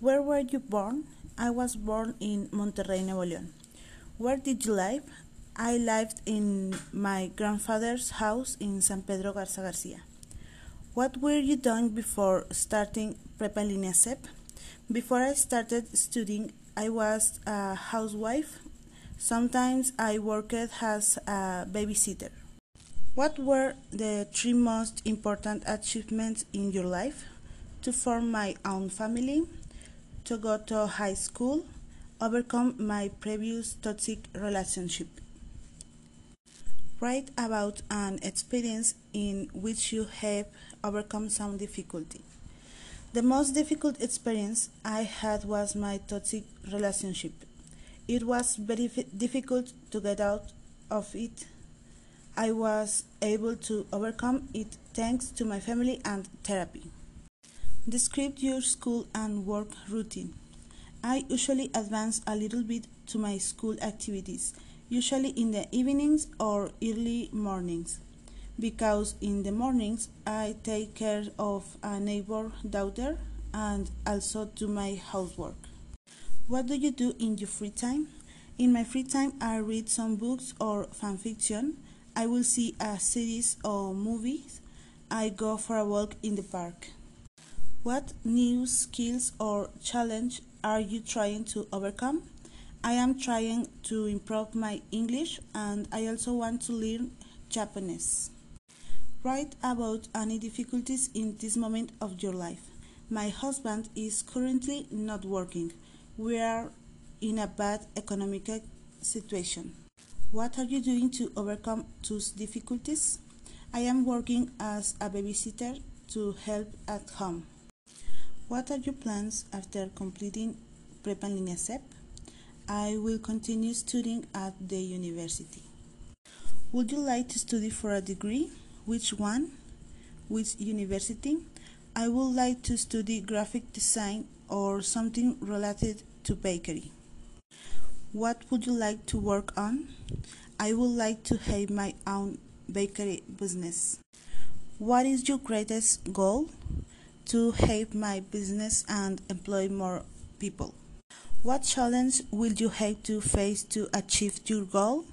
Where were you born? I was born in Monterrey, Nuevo León. Where did you live? I lived in my grandfather's house in San Pedro Garza Garcia. What were you doing before starting Prepa en Línea SEP? Before I started studying, I was a housewife. Sometimes I worked as a babysitter. What were the three most important achievements in your life? To form my own family, to go to high school, overcome my previous toxic relationship. Write about an experience in which you have overcome some difficulty. The most difficult experience I had was my toxic relationship. It was very difficult to get out of it. I was able to overcome it thanks to my family and therapy. Describe your school and work routine. I usually advance a little bit to my school activities, usually in the evenings or early mornings, because in the mornings I take care of a neighbor daughter and also do my housework. What do you do in your free time? In my free time, I read some books or fan fiction. I will see a series or movies. I go for a walk in the park. What new skills or challenge are you trying to overcome? I am trying to improve my English and I also want to learn Japanese. Write about any difficulties in this moment of your life. My husband is currently not working. We are in a bad economic situation. What are you doing to overcome those difficulties? I am working as a babysitter to help at home. What are your plans after completing Prepa en Línea SEP? I will continue studying at the university. Would you like to study for a degree? Which one? Which university? I would like to study graphic design or something related to bakery. What would you like to work on? I would like to have my own bakery business. What is your greatest goal? To help my business and employ more people. What challenge will you have to face to achieve your goal?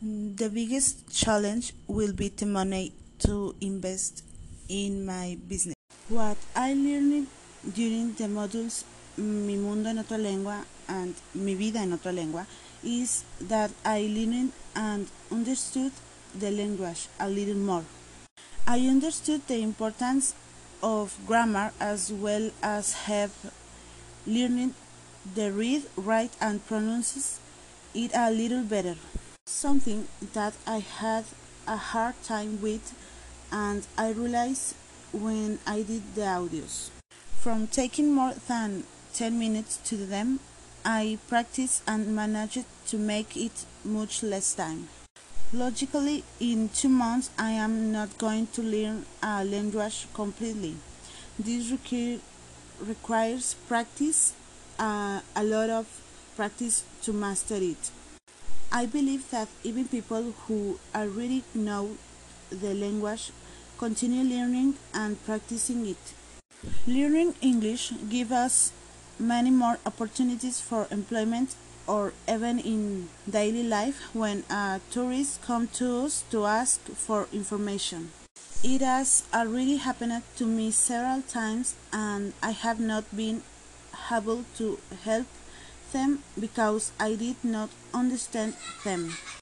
The biggest challenge will be the money to invest in my business. What I learned during the modules Mi Mundo en Otra Lengua and Mi Vida en Otra Lengua is that I learned and understood the language a little more. I understood the importance of grammar as well as have learned the read, write and pronounce it a little better. Something that I had a hard time with and I realized when I did the audios. From taking more than 10 minutes to them, I practiced and managed to make it much less time. Logically, in two months, I am not going to learn a language completely. This requires practice, uh, a lot of practice to master it. I believe that even people who already know the language continue learning and practicing it. Learning English gives us many more opportunities for employment or even in daily life when a tourist comes to us to ask for information. It has uh, already happened to me several times and I have not been able to help them because I did not understand them.